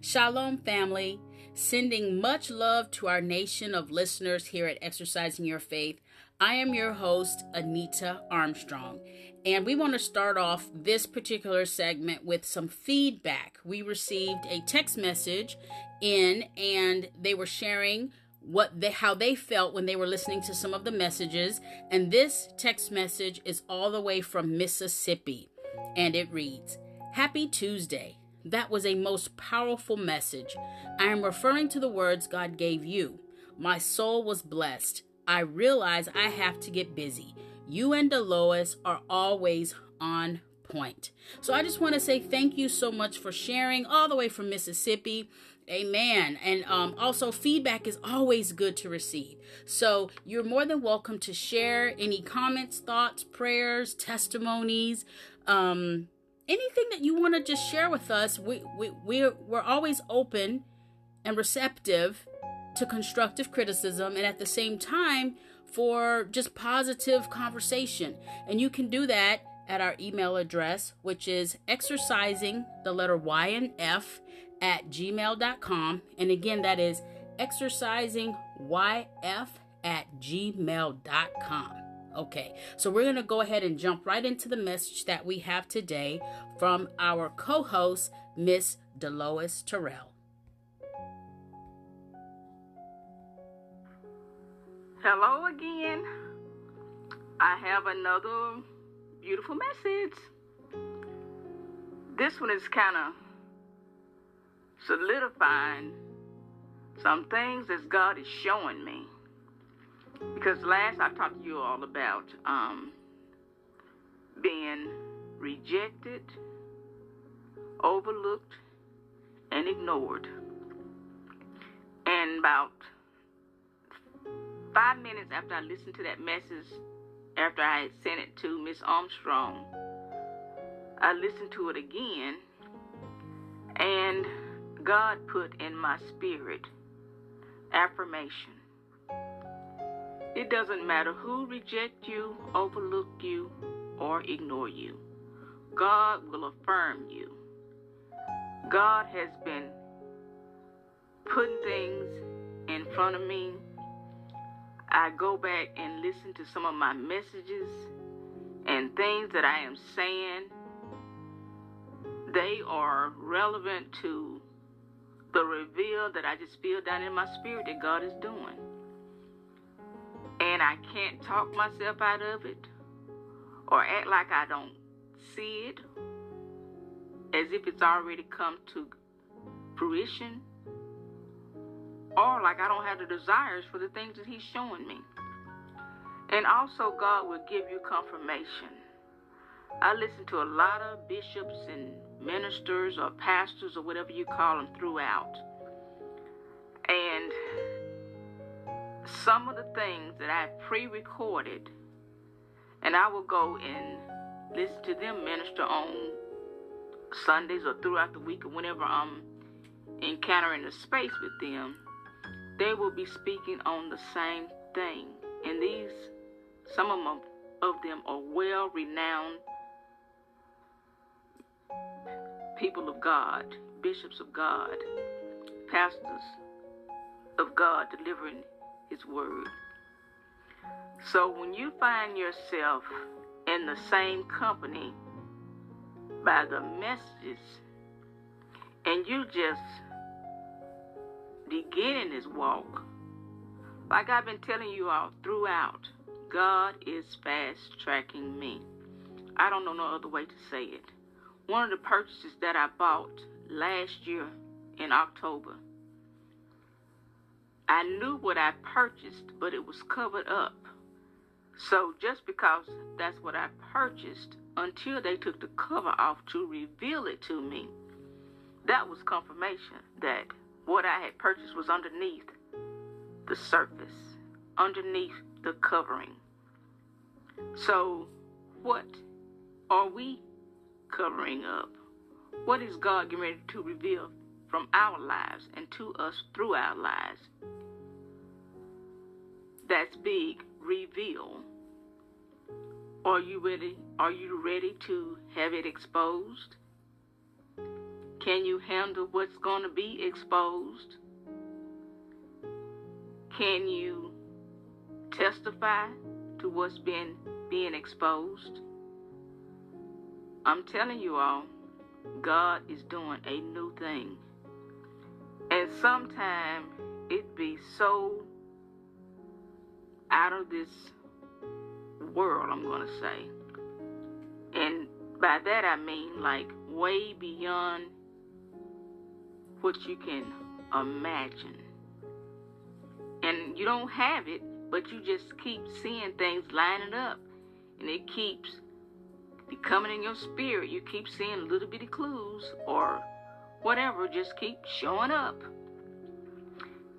Shalom, family. Sending much love to our nation of listeners here at Exercising Your Faith. I am your host, Anita Armstrong, and we want to start off this particular segment with some feedback. We received a text message in, and they were sharing what they how they felt when they were listening to some of the messages and this text message is all the way from Mississippi and it reads Happy Tuesday that was a most powerful message. I am referring to the words God gave you. My soul was blessed. I realize I have to get busy. You and Deloise are always on point. So I just want to say thank you so much for sharing all the way from Mississippi. Amen. And um, also, feedback is always good to receive. So you're more than welcome to share any comments, thoughts, prayers, testimonies. Um, anything that you want to just share with us, we, we, we're, we're always open and receptive to constructive criticism and at the same time for just positive conversation. And you can do that at our email address, which is exercising the letter Y and F at gmail.com. And again, that is exercising YF at gmail.com. Okay, so we're going to go ahead and jump right into the message that we have today from our co host, Miss Deloise Terrell. Hello again. I have another beautiful message. This one is kind of solidifying some things that God is showing me. Because last I talked to you all about um, being rejected, overlooked, and ignored. And about five minutes after I listened to that message, after I had sent it to Miss Armstrong, I listened to it again, and God put in my spirit affirmation. It doesn't matter who reject you, overlook you, or ignore you. God will affirm you. God has been putting things in front of me. I go back and listen to some of my messages and things that I am saying. They are relevant to the reveal that I just feel down in my spirit that God is doing and I can't talk myself out of it or act like I don't see it as if it's already come to fruition or like I don't have the desires for the things that He's showing me. And also, God will give you confirmation. I listen to a lot of bishops and ministers or pastors or whatever you call them throughout. Some of the things that I pre recorded, and I will go and listen to them minister on Sundays or throughout the week or whenever I'm encountering a space with them, they will be speaking on the same thing. And these, some of them, of them are well renowned people of God, bishops of God, pastors of God delivering his Word. So when you find yourself in the same company by the messages and you just beginning this walk, like I've been telling you all throughout, God is fast tracking me. I don't know no other way to say it. One of the purchases that I bought last year in October I knew what I purchased, but it was covered up. So just because that's what I purchased, until they took the cover off to reveal it to me, that was confirmation that what I had purchased was underneath the surface, underneath the covering. So, what are we covering up? What is God getting ready to reveal from our lives and to us through our lives? That's big reveal. Are you ready? Are you ready to have it exposed? Can you handle what's going to be exposed? Can you testify to what's been being exposed? I'm telling you all, God is doing a new thing. And sometimes it be so out of this world, I'm going to say. And by that I mean like way beyond what you can imagine. And you don't have it, but you just keep seeing things lining up. And it keeps becoming in your spirit. You keep seeing little bitty clues or whatever, just keep showing up.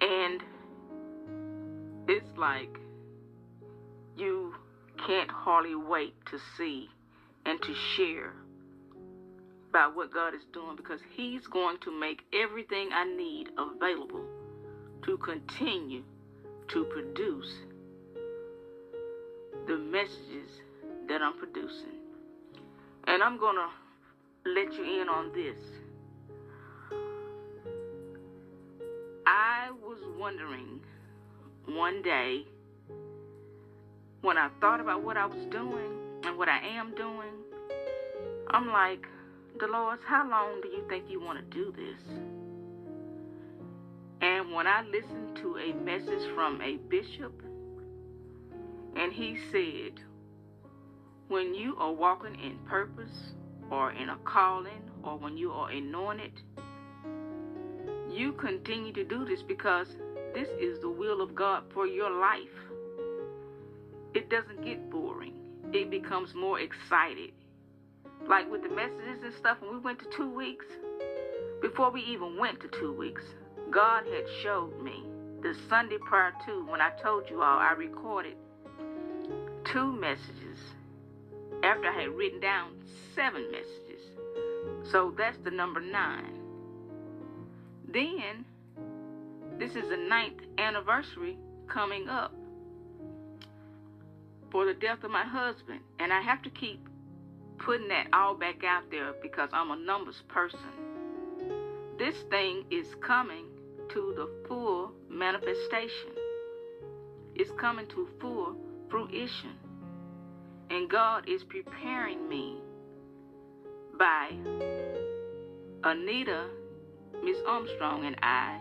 And it's like can't hardly wait to see and to share about what God is doing because He's going to make everything I need available to continue to produce the messages that I'm producing. And I'm going to let you in on this. I was wondering one day when I thought about what I was doing and what I am doing, I'm like, Dolores, how long do you think you want to do this? And when I listened to a message from a bishop, and he said, when you are walking in purpose or in a calling or when you are anointed, you continue to do this because this is the will of God for your life. It doesn't get boring. It becomes more excited. Like with the messages and stuff, when we went to two weeks, before we even went to two weeks, God had showed me the Sunday prior to when I told you all I recorded two messages after I had written down seven messages. So that's the number nine. Then, this is the ninth anniversary coming up for the death of my husband. And I have to keep putting that all back out there because I'm a numbers person. This thing is coming to the full manifestation. It's coming to full fruition. And God is preparing me by Anita, Miss Armstrong, and I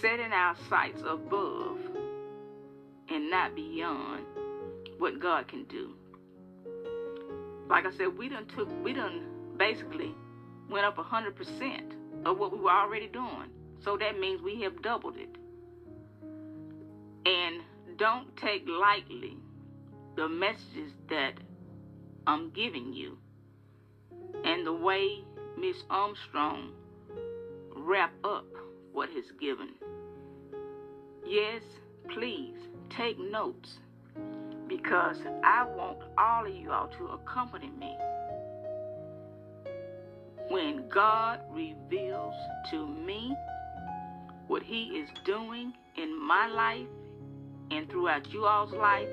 setting our sights above and not beyond what God can do. Like I said, we done took, we done basically went up a hundred percent of what we were already doing. So that means we have doubled it. And don't take lightly the messages that I'm giving you and the way Miss Armstrong wrap up what is given. Yes, please take notes because I want all of you all to accompany me when God reveals to me what He is doing in my life and throughout you all's life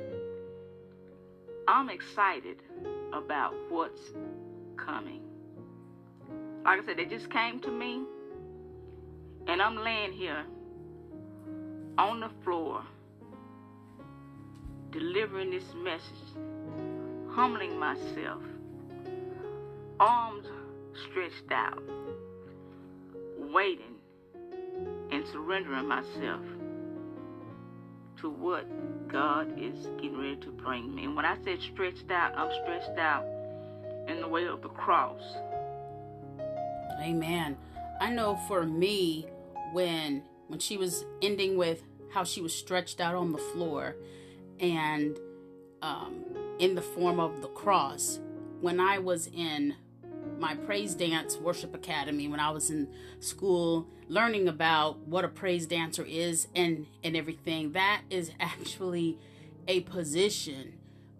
I'm excited about what's coming. Like I said, they just came to me, and I'm laying here on the floor delivering this message, humbling myself, arms stretched out, waiting and surrendering myself to what God is getting ready to bring me. And when I said stretched out, I'm stretched out in the way of the cross. Amen. I know for me, when when she was ending with how she was stretched out on the floor, and um, in the form of the cross, when I was in my praise dance worship academy when I was in school learning about what a praise dancer is and and everything that is actually a position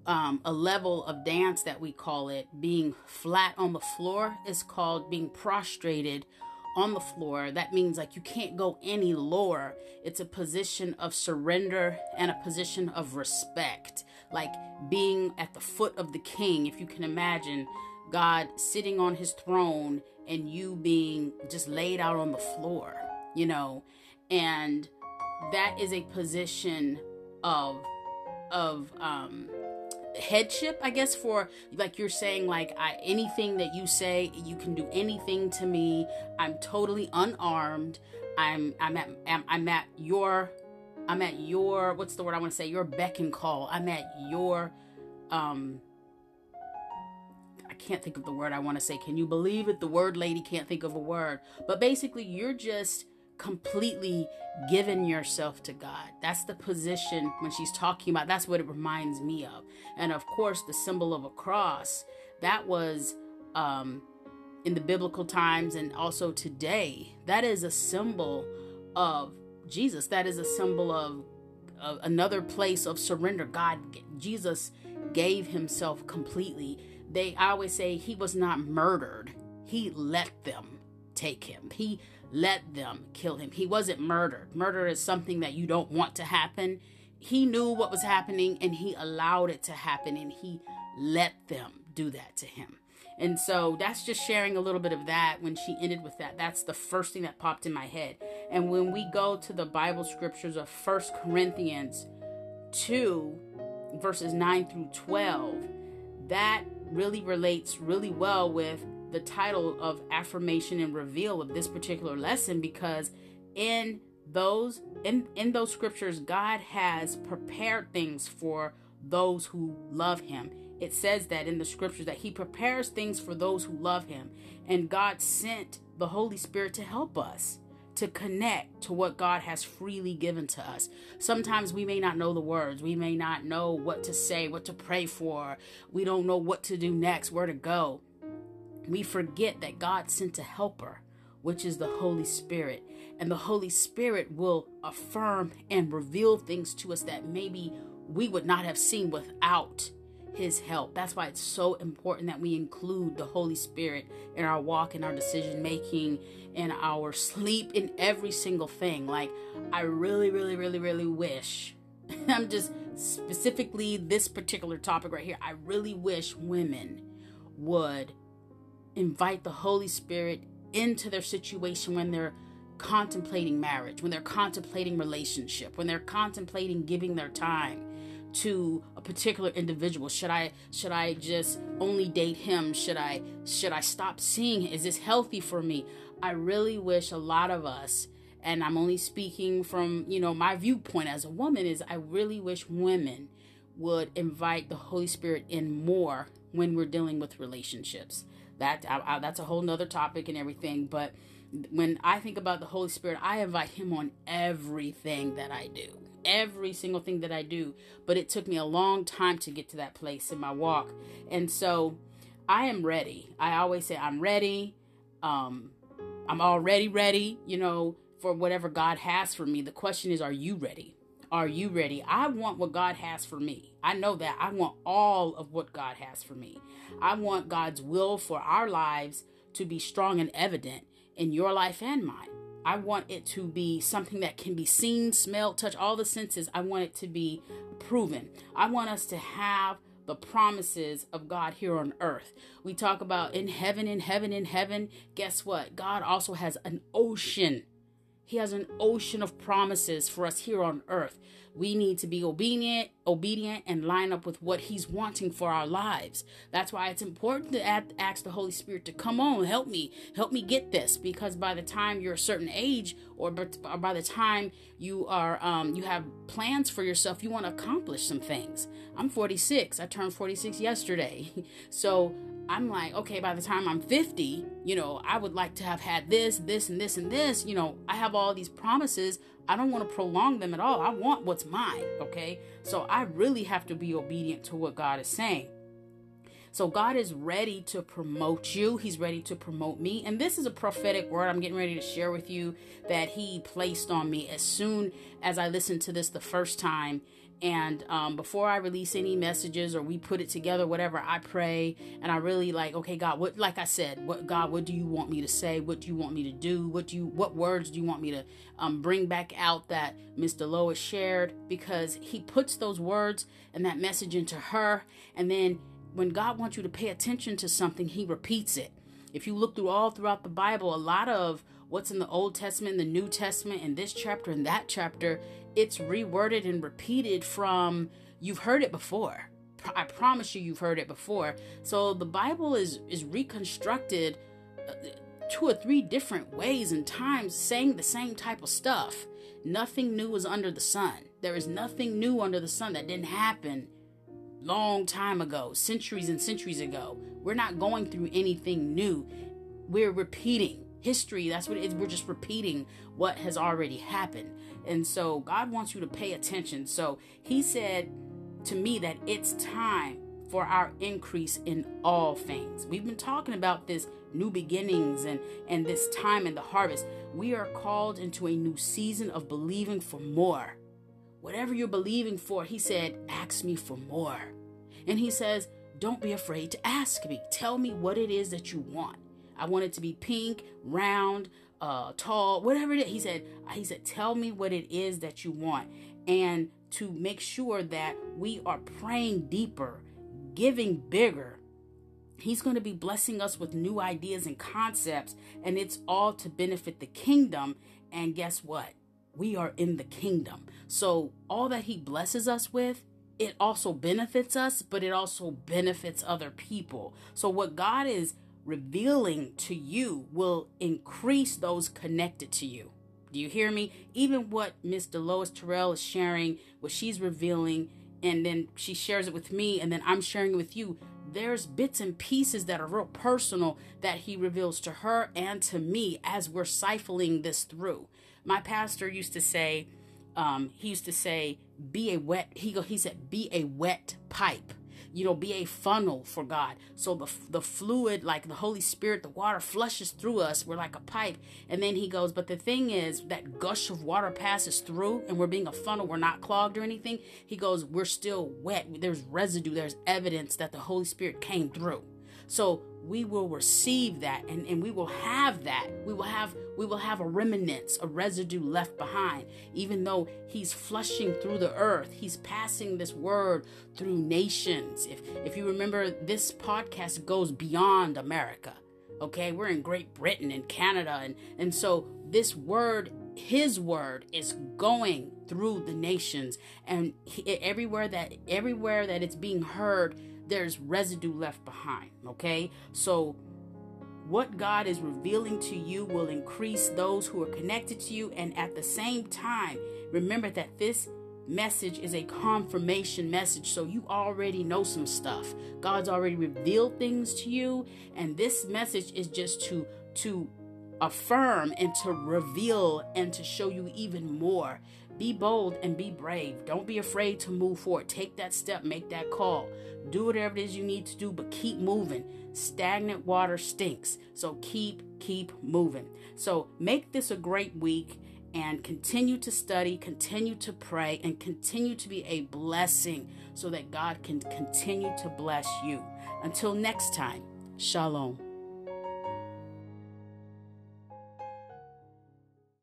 um, a level of dance that we call it. Being flat on the floor is called being prostrated on the floor that means like you can't go any lower. It's a position of surrender and a position of respect. Like being at the foot of the king if you can imagine God sitting on his throne and you being just laid out on the floor, you know, and that is a position of of um headship i guess for like you're saying like i anything that you say you can do anything to me i'm totally unarmed i'm i'm at i'm, I'm at your i'm at your what's the word i want to say your beck and call i'm at your um I can't think of the word I want to say. Can you believe it? The word lady can't think of a word. But basically, you're just completely given yourself to God. That's the position when she's talking about. That's what it reminds me of. And of course, the symbol of a cross. That was um, in the biblical times and also today. That is a symbol of Jesus. That is a symbol of, of another place of surrender. God, Jesus gave himself completely. They I always say he was not murdered. He let them take him. He let them kill him. He wasn't murdered. Murder is something that you don't want to happen. He knew what was happening and he allowed it to happen and he let them do that to him. And so that's just sharing a little bit of that when she ended with that. That's the first thing that popped in my head. And when we go to the Bible scriptures of First Corinthians 2, verses 9 through 12, that really relates really well with the title of affirmation and reveal of this particular lesson because in those in in those scriptures God has prepared things for those who love him. It says that in the scriptures that he prepares things for those who love him and God sent the Holy Spirit to help us to connect to what God has freely given to us. Sometimes we may not know the words, we may not know what to say, what to pray for, we don't know what to do next, where to go we forget that God sent a helper, which is the Holy Spirit. And the Holy Spirit will affirm and reveal things to us that maybe we would not have seen without his help. That's why it's so important that we include the Holy Spirit in our walk, in our decision making, in our sleep, in every single thing. Like, I really, really, really, really wish. I'm just specifically this particular topic right here. I really wish women would invite the Holy Spirit into their situation when they're contemplating marriage, when they're contemplating relationship, when they're contemplating giving their time to a particular individual. Should i should i just only date him? Should i should i stop seeing is this healthy for me? I really wish a lot of us and i'm only speaking from you know my viewpoint as a woman is i really wish women would invite the holy spirit in more when we're dealing with relationships that I, I, that's a whole nother topic and everything but when i think about the holy spirit i invite him on everything that i do. Every single thing that i do. But it took me a long time to get to that place in my walk. And so i am ready. I always say i'm ready. Um i'm already ready you know for whatever god has for me. The question is are you ready are you ready? I want what God has for me. I know that. I want all of what God has for me. I want God's will for our lives to be strong and evident in your life and mine. I want it to be something that can be seen, smelled, touch all the senses. I want it to be proven. I want us to have the promises of God here on earth. We talk about in heaven, in heaven, in heaven. Guess what? God also has an ocean he has an ocean of promises for us here on earth. We need to be obedient, obedient, and line up with what He's wanting for our lives. That's why it's important to ask the Holy Spirit to come on, help me, help me get this. Because by the time you're a certain age, or by the time you are, um, you have plans for yourself, you want to accomplish some things. I'm 46. I turned 46 yesterday, so I'm like, okay, by the time I'm 50, you know, I would like to have had this, this, and this, and this. You know, I have all these promises. I don't want to prolong them at all. I want what's mine, okay? So I really have to be obedient to what God is saying. So God is ready to promote you. He's ready to promote me. And this is a prophetic word I'm getting ready to share with you that He placed on me as soon as I listened to this the first time and um, before I release any messages or we put it together, whatever, I pray and I really like, okay, God, what, like I said, what God, what do you want me to say? What do you want me to do? What do you, what words do you want me to um, bring back out that Mr. Lois shared? Because he puts those words and that message into her, and then when God wants you to pay attention to something, he repeats it. If you look through all throughout the Bible, a lot of what's in the Old Testament, the New Testament, in this chapter and that chapter, it's reworded and repeated from you've heard it before. I promise you, you've heard it before. So the Bible is is reconstructed uh, two or three different ways and times, saying the same type of stuff. Nothing new is under the sun. There is nothing new under the sun that didn't happen long time ago, centuries and centuries ago. We're not going through anything new. We're repeating history. That's what. We're just repeating what has already happened. And so God wants you to pay attention. So he said to me that it's time for our increase in all things. We've been talking about this new beginnings and and this time in the harvest. We are called into a new season of believing for more. Whatever you're believing for, he said, ask me for more. And he says, don't be afraid to ask me. Tell me what it is that you want. I want it to be pink, round, uh, tall, whatever it is. He said, he said, tell me what it is that you want. And to make sure that we are praying deeper, giving bigger, He's going to be blessing us with new ideas and concepts, and it's all to benefit the kingdom. And guess what? We are in the kingdom. So, all that He blesses us with, it also benefits us, but it also benefits other people. So, what God is revealing to you will increase those connected to you. Do you hear me? Even what Miss Deloise Terrell is sharing, what she's revealing, and then she shares it with me, and then I'm sharing it with you. There's bits and pieces that are real personal that he reveals to her and to me as we're siphoning this through. My pastor used to say, um, he used to say, be a wet, he go, he said, be a wet pipe you know, be a funnel for God. So the the fluid, like the Holy Spirit, the water flushes through us. We're like a pipe. And then he goes, but the thing is that gush of water passes through and we're being a funnel. We're not clogged or anything. He goes, we're still wet. There's residue. There's evidence that the Holy Spirit came through. So we will receive that and, and we will have that. We will have we will have a remnants, a residue left behind. Even though he's flushing through the earth, he's passing this word through nations. If if you remember, this podcast goes beyond America. Okay, we're in Great Britain and Canada, and, and so this word, his word, is going through the nations, and he, everywhere that everywhere that it's being heard, there's residue left behind. Okay, so what God is revealing to you will increase those who are connected to you. And at the same time, remember that this message is a confirmation message. So you already know some stuff. God's already revealed things to you. And this message is just to, to affirm and to reveal and to show you even more. Be bold and be brave. Don't be afraid to move forward. Take that step, make that call. Do whatever it is you need to do, but keep moving. Stagnant water stinks. So keep, keep moving. So make this a great week and continue to study, continue to pray, and continue to be a blessing so that God can continue to bless you. Until next time, shalom.